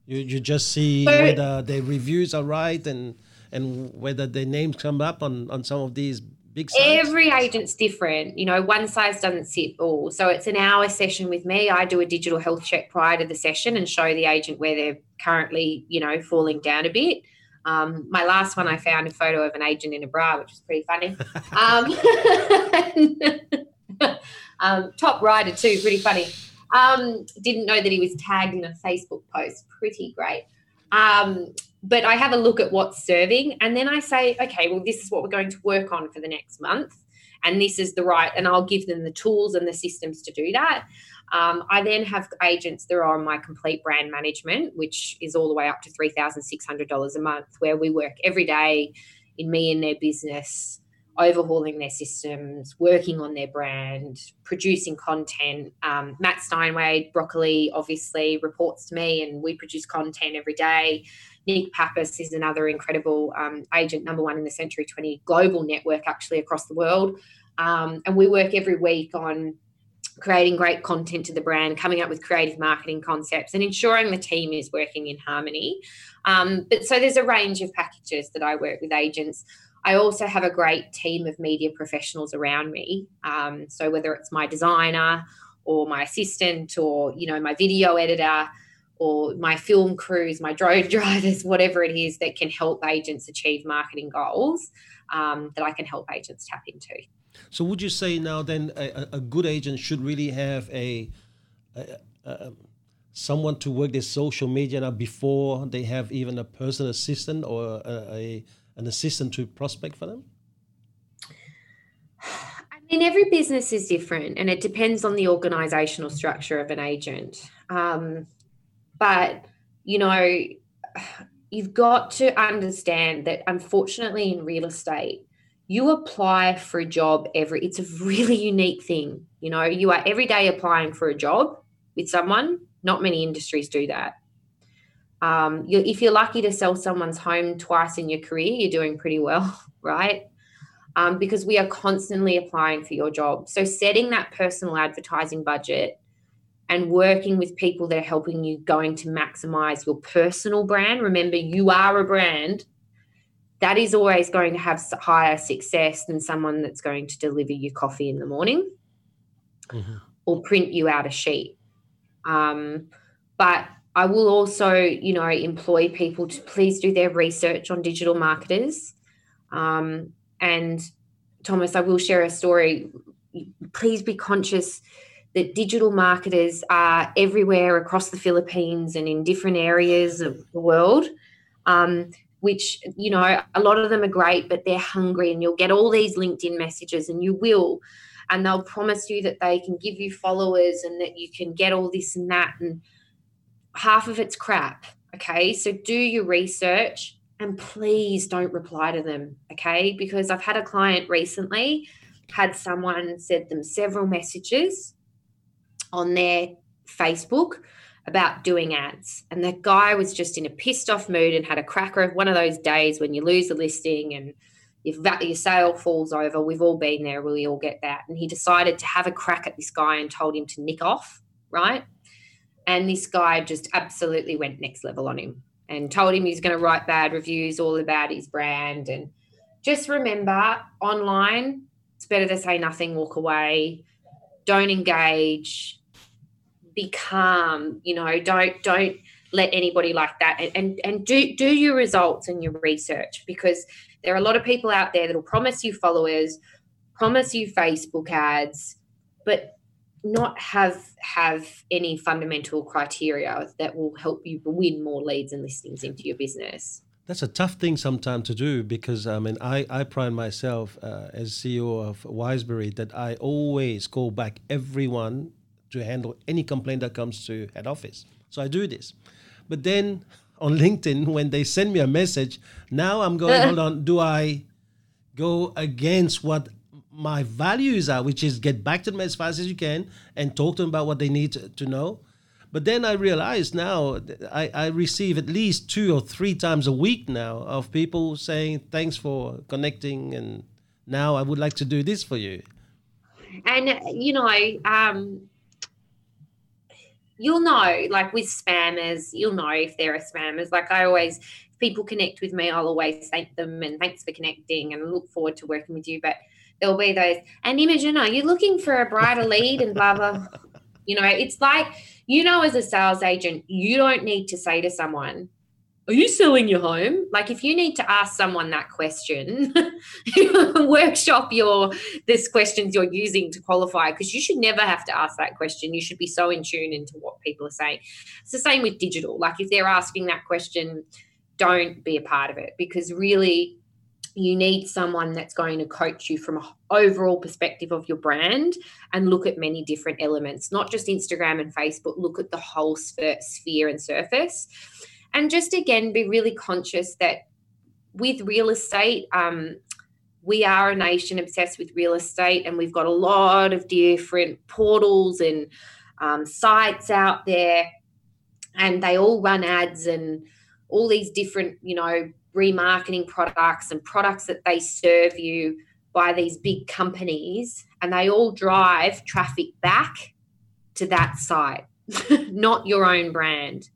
You you just see so, whether the reviews are right and and whether the names come up on on some of these big
size? Every agent's different. You know, one size doesn't fit all. So it's an hour session with me. I do a digital health check prior to the session and show the agent where they're currently, you know, falling down a bit. Um, my last one, I found a photo of an agent in a bra, which was pretty funny. um, um, top rider too, pretty funny. Um, didn't know that he was tagged in a Facebook post. Pretty great. But I have a look at what's serving and then I say, okay, well, this is what we're going to work on for the next month. And this is the right, and I'll give them the tools and the systems to do that. Um, I then have agents that are on my complete brand management, which is all the way up to $3,600 a month, where we work every day in me and their business, overhauling their systems, working on their brand, producing content. Um, Matt Steinway, Broccoli, obviously reports to me, and we produce content every day. Nick Pappas is another incredible um, agent, number one in the Century 20 global network, actually across the world. Um, and we work every week on creating great content to the brand, coming up with creative marketing concepts, and ensuring the team is working in harmony. Um, but so there's a range of packages that I work with agents. I also have a great team of media professionals around me. Um, so whether it's my designer or my assistant or you know my video editor or my film crews, my drone drivers, whatever it is that can help agents achieve marketing goals um, that I can help agents tap into.
So, would you say now then a, a good agent should really have a, a, a, someone to work their social media now before they have even a personal assistant or a, an assistant to prospect for them?
I mean, every business is different and it depends on the organizational structure of an agent. Um, but, you know, you've got to understand that unfortunately in real estate, you apply for a job every it's a really unique thing. You know, you are every day applying for a job with someone. Not many industries do that. Um, you, if you're lucky to sell someone's home twice in your career, you're doing pretty well, right? Um, because we are constantly applying for your job. So setting that personal advertising budget and working with people that are helping you going to maximize your personal brand. Remember, you are a brand. That is always going to have higher success than someone that's going to deliver you coffee in the morning mm-hmm. or print you out a sheet. Um, but I will also, you know, employ people to please do their research on digital marketers. Um, and Thomas, I will share a story. Please be conscious that digital marketers are everywhere across the Philippines and in different areas of the world. Um, which you know a lot of them are great but they're hungry and you'll get all these linkedin messages and you will and they'll promise you that they can give you followers and that you can get all this and that and half of it's crap okay so do your research and please don't reply to them okay because i've had a client recently had someone send them several messages on their Facebook about doing ads. And the guy was just in a pissed off mood and had a cracker of one of those days when you lose a listing and your, your sale falls over. We've all been there. We all get that. And he decided to have a crack at this guy and told him to nick off, right? And this guy just absolutely went next level on him and told him he's going to write bad reviews all about his brand. And just remember online, it's better to say nothing, walk away, don't engage, be calm, you know, don't, don't, let anybody like that and, and and do do your results and your research because there are a lot of people out there that will promise you followers promise you facebook ads but not have have any fundamental criteria that will help you win more leads and listings into your business.
That's a tough thing sometimes to do because I mean I, I pride myself uh, as CEO of Wiseberry that I always call back everyone to handle any complaint that comes to head office. So I do this. But then on LinkedIn, when they send me a message, now I'm going, hold on, do I go against what my values are, which is get back to them as fast as you can and talk to them about what they need to, to know. But then I realize now I, I receive at least two or three times a week now of people saying thanks for connecting and now I would like to do this for you.
And you know, um, you'll know, like with spammers, you'll know if there are spammers. Like I always, people connect with me, I'll always thank them and thanks for connecting and look forward to working with you. But there'll be those. And Imogen, are you looking for a brighter lead and blah blah? You know, it's like you know, as a sales agent, you don't need to say to someone, "Are you selling your home?" Like if you need to ask someone that question, workshop your this questions you're using to qualify because you should never have to ask that question. You should be so in tune into what people are saying. It's the same with digital. Like if they're asking that question, don't be a part of it because really you need someone that's going to coach you from an overall perspective of your brand and look at many different elements, not just Instagram and Facebook, look at the whole sphere and surface. And just again, be really conscious that with real estate, um, we are a nation obsessed with real estate, and we've got a lot of different portals and um, sites out there, and they all run ads and all these different, you know, remarketing products and products that they serve you by these big companies, and they all drive traffic back to that site, not your own brand,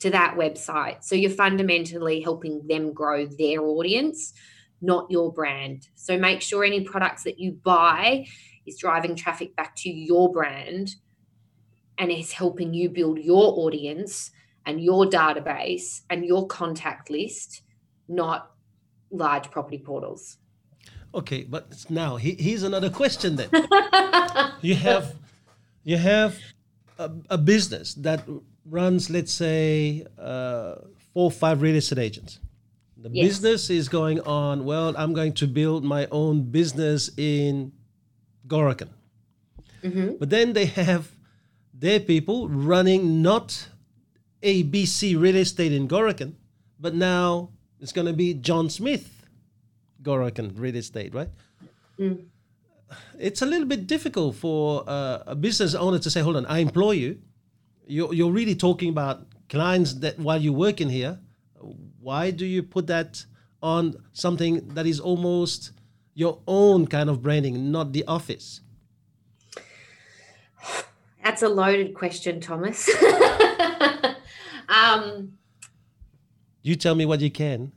to that website. So you're fundamentally helping them grow their audience, not your brand. So make sure any products that you buy is driving traffic back to your brand and is helping you build your audience and your database and your contact list not large property portals.
Okay, but now here's another question then. you have you have a, a, business that runs, let's say, uh, four or five real estate agents. The yes. business is going on. Well, I'm going to build my own business in Gorokan. Mm-hmm. But then they have their people running not ABC real estate in Gorokan, but now it's going to be John Smith, Gorokan Real Estate, right? Mm. It's a little bit difficult for uh, a business owner to say, hold on, I employ you. You're, you're really talking about clients that while you're working here. Why do you put that on something that is almost your own kind of branding, not the office?
That's a loaded question, Thomas. um,
you tell me what you can.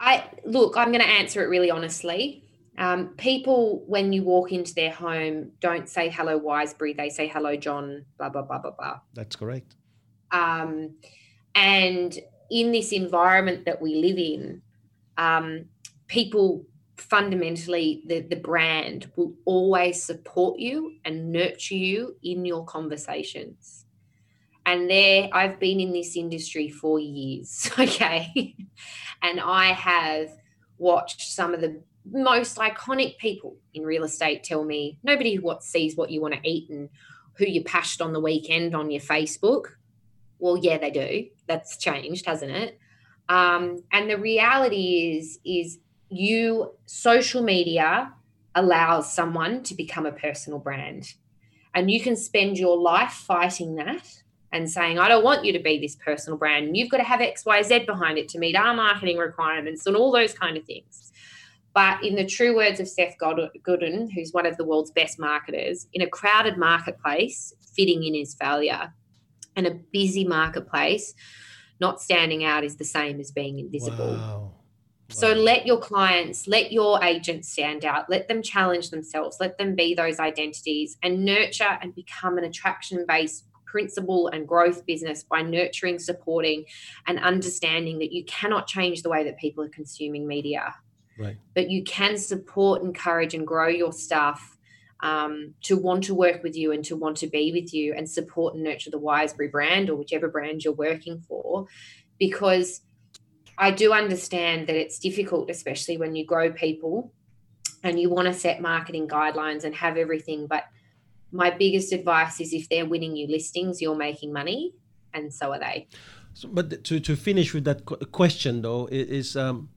I look, I'm going to answer it really honestly. Um, people, when you walk into their home, don't say hello, Wiseberry. They say hello, John. Blah blah blah blah blah.
That's correct.
Um, and in this environment that we live in, um, people fundamentally the, the brand will always support you and nurture you in your conversations and there, I've been in this industry for years, okay? and I have watched some of the most iconic people in real estate tell me nobody what sees what you want to eat and who you pashed on the weekend on your Facebook. Well, yeah, they do. That's changed, hasn't it? Um, and the reality is, is you social media allows someone to become a personal brand, and you can spend your life fighting that and saying, I don't want you to be this personal brand. And you've got to have XYZ behind it to meet our marketing requirements and all those kind of things. But in the true words of Seth Godin, who's one of the world's best marketers, in a crowded marketplace, fitting in is failure. and a busy marketplace, not standing out is the same as being invisible.
Wow.
So let your clients, let your agents stand out, let them challenge themselves, let them be those identities and nurture and become an attraction based principle and growth business by nurturing, supporting, and understanding that you cannot change the way that people are consuming media.
Right.
But you can support, encourage, and grow your staff um, to want to work with you and to want to be with you and support and nurture the Wiseberry brand or whichever brand you're working for. Because I do understand that it's difficult, especially when you grow people and you want to set marketing guidelines and have everything. But my biggest advice is if they're winning you listings, you're making money, and so are they.
So, but to, to finish with that question though, is um,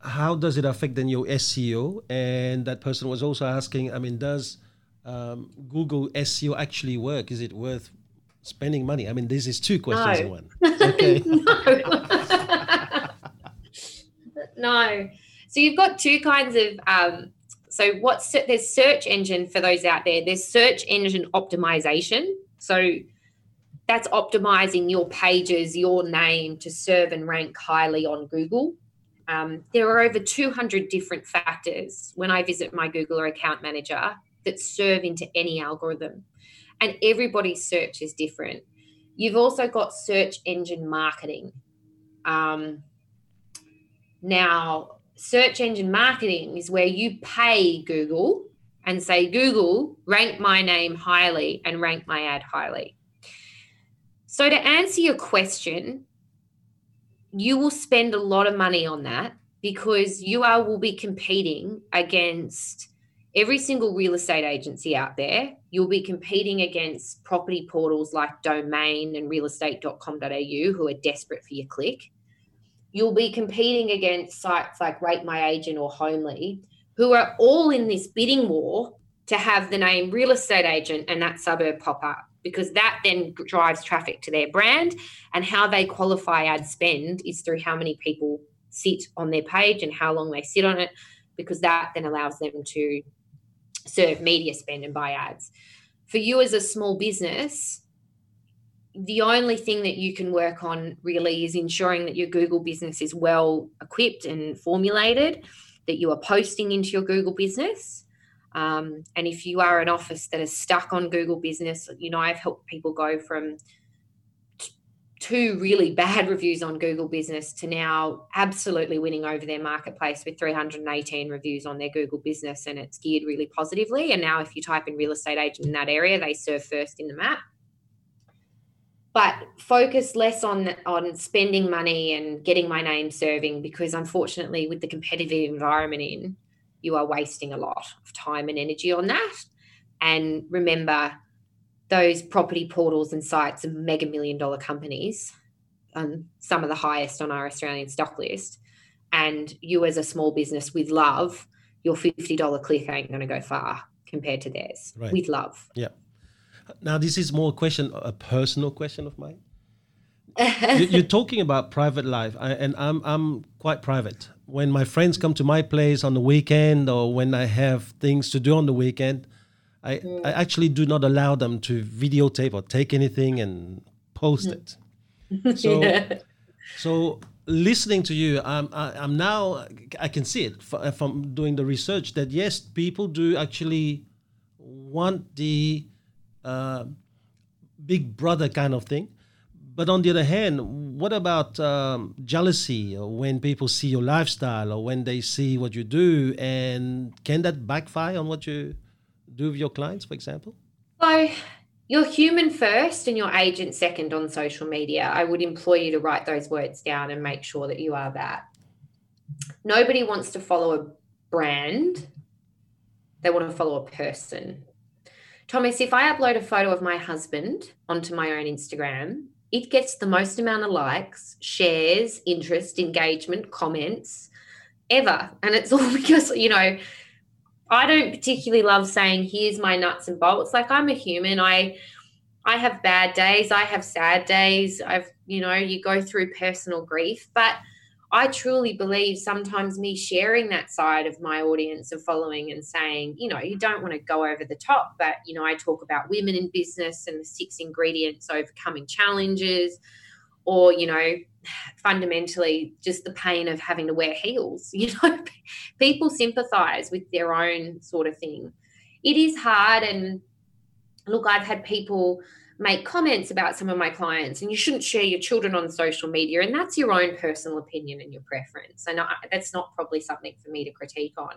how does it affect then your SEO? And that person was also asking, I mean, does um, Google SEO actually work? Is it worth spending money? I mean, this is two questions
no.
in one. Okay.
no. no. So you've got two kinds of. Um, so what's there's search engine for those out there. There's search engine optimization. So that's optimizing your pages, your name to serve and rank highly on Google. Um, there are over 200 different factors when I visit my Google or account manager that serve into any algorithm. And everybody's search is different. You've also got search engine marketing. Um, now, search engine marketing is where you pay Google and say, Google, rank my name highly and rank my ad highly. So, to answer your question, you will spend a lot of money on that because you are will be competing against every single real estate agency out there. You'll be competing against property portals like Domain and realestate.com.au who are desperate for your click. You'll be competing against sites like Rate My Agent or Homely who are all in this bidding war to have the name real estate agent and that suburb pop up because that then drives traffic to their brand and how they qualify ad spend is through how many people sit on their page and how long they sit on it because that then allows them to serve media spend and buy ads. For you as a small business the only thing that you can work on really is ensuring that your google business is well equipped and formulated that you are posting into your google business um, and if you are an office that is stuck on Google Business, you know, I've helped people go from t- two really bad reviews on Google Business to now absolutely winning over their marketplace with 318 reviews on their Google Business, and it's geared really positively. And now, if you type in real estate agent in that area, they serve first in the map. But focus less on on spending money and getting my name serving because unfortunately, with the competitive environment in, you are wasting a lot of time and energy on that. And remember, those property portals and sites are mega million dollar companies, um, some of the highest on our Australian stock list. And you, as a small business with love, your $50 click ain't going to go far compared to theirs right. with love.
Yeah. Now, this is more a question, a personal question of mine. You're talking about private life, and I'm I'm quite private. When my friends come to my place on the weekend, or when I have things to do on the weekend, I, mm. I actually do not allow them to videotape or take anything and post it. So, yeah. so listening to you, I'm I, am i am now I can see it from doing the research that yes, people do actually want the uh, big brother kind of thing but on the other hand, what about um, jealousy when people see your lifestyle or when they see what you do? And can that backfire on what you do with your clients, for example?
So, you're human first and your agent second on social media. I would implore you to write those words down and make sure that you are that. Nobody wants to follow a brand, they want to follow a person. Thomas, if I upload a photo of my husband onto my own Instagram, it gets the most amount of likes, shares, interest, engagement, comments ever. And it's all because, you know, I don't particularly love saying here's my nuts and bolts. Like I'm a human. I I have bad days, I have sad days. I've, you know, you go through personal grief, but I truly believe sometimes me sharing that side of my audience and following and saying, you know, you don't want to go over the top, but, you know, I talk about women in business and the six ingredients overcoming challenges, or, you know, fundamentally just the pain of having to wear heels. You know, people sympathize with their own sort of thing. It is hard. And look, I've had people make comments about some of my clients and you shouldn't share your children on social media and that's your own personal opinion and your preference. And I, that's not probably something for me to critique on.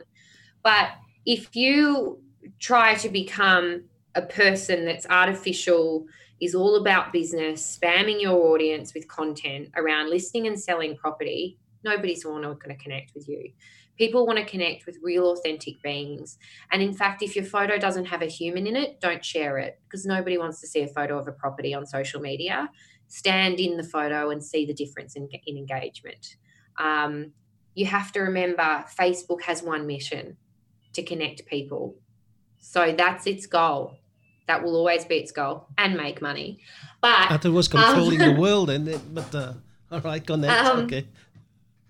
But if you try to become a person that's artificial is all about business spamming your audience with content around listing and selling property nobody's going to connect with you People want to connect with real, authentic beings. And in fact, if your photo doesn't have a human in it, don't share it because nobody wants to see a photo of a property on social media. Stand in the photo and see the difference in, in engagement. Um, you have to remember Facebook has one mission to connect people. So that's its goal. That will always be its goal and make money. But
I thought it was controlling um, the world, and but uh, all right, connect. Um, okay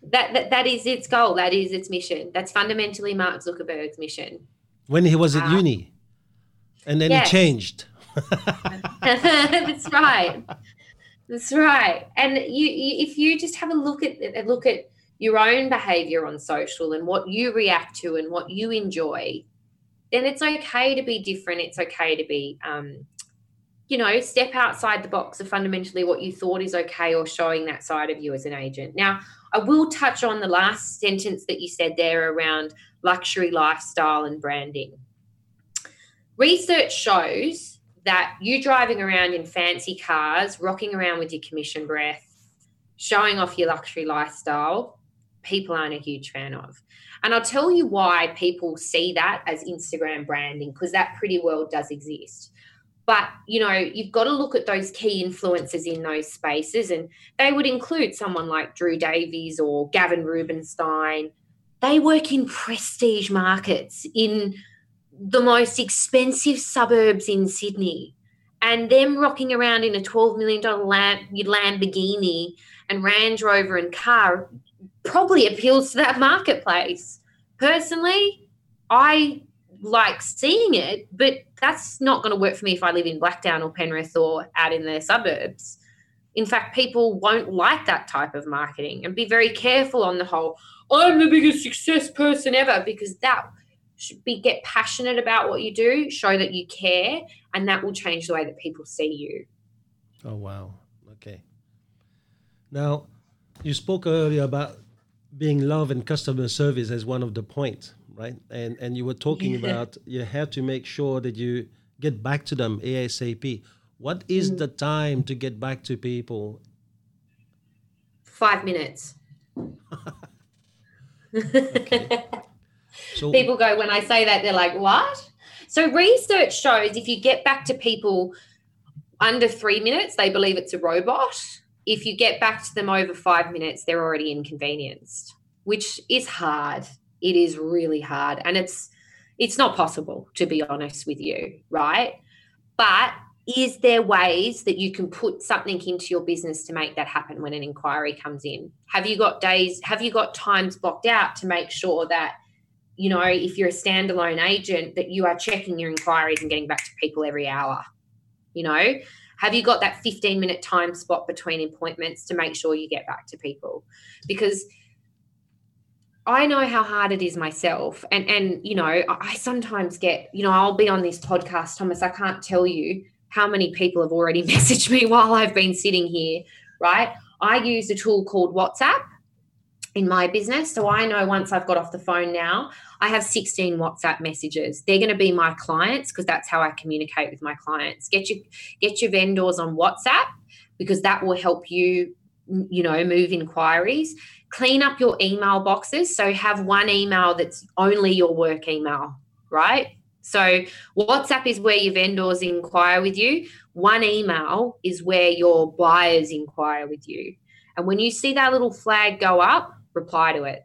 that, that that is its goal. That is its mission. That's fundamentally Mark Zuckerberg's mission.
When he was at uh, uni, and then yes. he changed.
That's right. That's right. And you, you, if you just have a look at look at your own behavior on social and what you react to and what you enjoy, then it's okay to be different. It's okay to be, um, you know, step outside the box of fundamentally what you thought is okay or showing that side of you as an agent. Now, I will touch on the last sentence that you said there around luxury lifestyle and branding. Research shows that you driving around in fancy cars, rocking around with your commission breath, showing off your luxury lifestyle, people aren't a huge fan of. And I'll tell you why people see that as Instagram branding, because that pretty well does exist. But, you know, you've got to look at those key influences in those spaces. And they would include someone like Drew Davies or Gavin Rubinstein. They work in prestige markets in the most expensive suburbs in Sydney. And them rocking around in a $12 million Lamborghini and Range Rover and car probably appeals to that marketplace. Personally, I like seeing it, but that's not going to work for me if I live in Blacktown or Penrith or out in the suburbs. In fact, people won't like that type of marketing and be very careful on the whole, I'm the biggest success person ever, because that should be get passionate about what you do, show that you care, and that will change the way that people see you.
Oh, wow. Okay. Now, you spoke earlier about being love and customer service as one of the points right? And and you were talking yeah. about you have to make sure that you get back to them ASAP. What is mm. the time to get back to people?
Five minutes. so, people go when I say that they're like, "What?" So research shows if you get back to people under three minutes, they believe it's a robot. If you get back to them over five minutes, they're already inconvenienced, which is hard it is really hard and it's it's not possible to be honest with you right? But is there ways that you can put something into your business to make that happen when an inquiry comes in? Have you got days have you got times blocked out to make sure that you know if you're a standalone agent that you are checking your inquiries and getting back to people every hour you know? Have you got that 15 minute time spot between appointments to make sure you get back to people? Because I know how hard it is myself. And and you know, I sometimes get, you know, I'll be on this podcast, Thomas, I can't tell you how many people have already messaged me while I've been sitting here, right? I use a tool called WhatsApp in my business. So I know once I've got off the phone now, I have 16 WhatsApp messages. They're going to be my clients because that's how I communicate with my clients. Get your get your vendors on WhatsApp because that will help you you know move inquiries clean up your email boxes. So have one email that's only your work email, right? So WhatsApp is where your vendors inquire with you. One email is where your buyers inquire with you. And when you see that little flag go up, reply to it.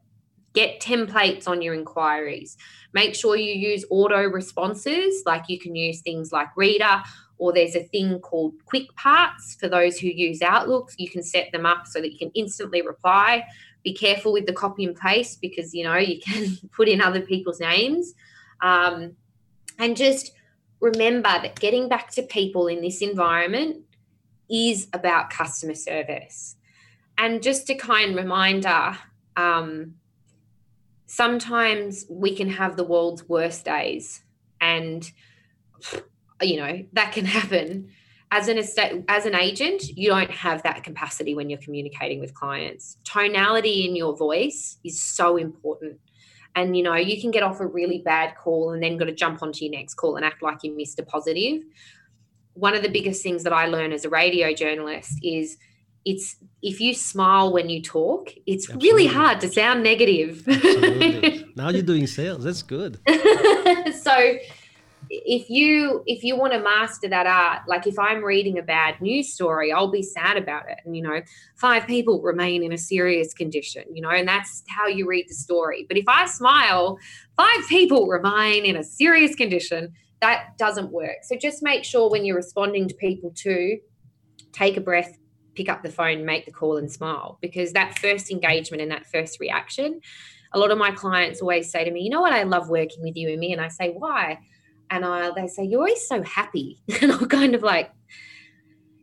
Get templates on your inquiries. Make sure you use auto responses, like you can use things like Reader or there's a thing called quick parts for those who use Outlook. You can set them up so that you can instantly reply. Be careful with the copy and paste because you know you can put in other people's names. Um, and just remember that getting back to people in this environment is about customer service. And just a kind reminder um, sometimes we can have the world's worst days, and you know that can happen. As an estate, as an agent, you don't have that capacity when you're communicating with clients. Tonality in your voice is so important and you know you can get off a really bad call and then got to jump onto your next call and act like you missed a positive one of the biggest things that i learn as a radio journalist is it's if you smile when you talk it's Absolutely. really hard to sound negative
now you're doing sales that's good
so if you if you want to master that art like if i'm reading a bad news story i'll be sad about it and you know five people remain in a serious condition you know and that's how you read the story. But if i smile five people remain in a serious condition that doesn't work. So just make sure when you're responding to people to take a breath pick up the phone make the call and smile because that first engagement and that first reaction a lot of my clients always say to me you know what? I love working with you and me and i say why and I they say you're always so happy, and I'm kind of like,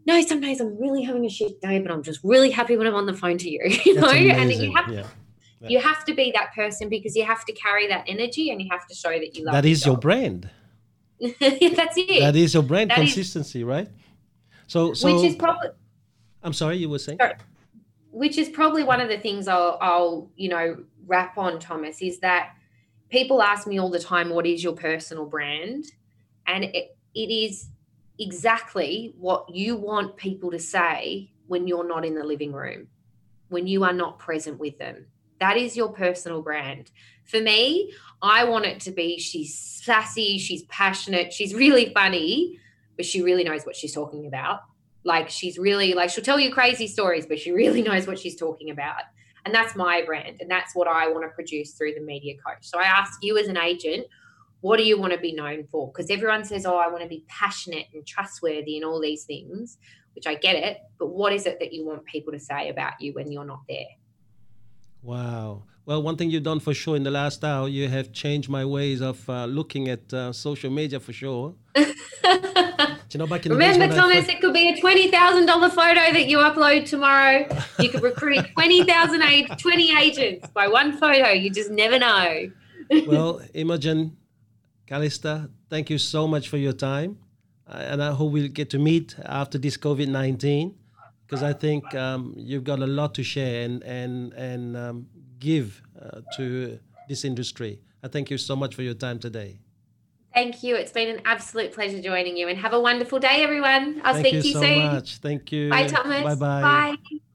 no, some days I'm really having a shit day, but I'm just really happy when I'm on the phone to you, you know. And you have yeah. Yeah. you have to be that person because you have to carry that energy and you have to show that you love.
That is your brand.
That's it.
That is your brand that consistency, is, right? So, so
which is probably.
I'm sorry, you were saying.
Sorry. Which is probably one of the things I'll, I'll, you know, wrap on Thomas is that people ask me all the time, what is your personal brand? And it, it is exactly what you want people to say when you're not in the living room, when you are not present with them. That is your personal brand. For me, I want it to be she's sassy, she's passionate, she's really funny, but she really knows what she's talking about. Like she's really like she'll tell you crazy stories, but she really knows what she's talking about. And that's my brand. And that's what I want to produce through the media coach. So I ask you as an agent, what do you want to be known for? Because everyone says, oh, I want to be passionate and trustworthy and all these things, which I get it. But what is it that you want people to say about you when you're not there?
Wow. Well, one thing you've done for sure in the last hour, you have changed my ways of uh, looking at uh, social media for sure.
you know, back in Remember, Thomas, it could be a twenty thousand dollar photo that you upload tomorrow. You could recruit twenty thousand, 20 agents by one photo. You just never know.
well, Imogen, Calista, thank you so much for your time, and I hope we'll get to meet after this COVID nineteen, because I think um, you've got a lot to share and and and um, give uh, to this industry. I thank you so much for your time today.
Thank you. It's been an absolute pleasure joining you and have a wonderful day, everyone. I'll Thank speak to you, you so soon.
Much. Thank you.
Bye, Thomas.
Bye-bye.
Bye.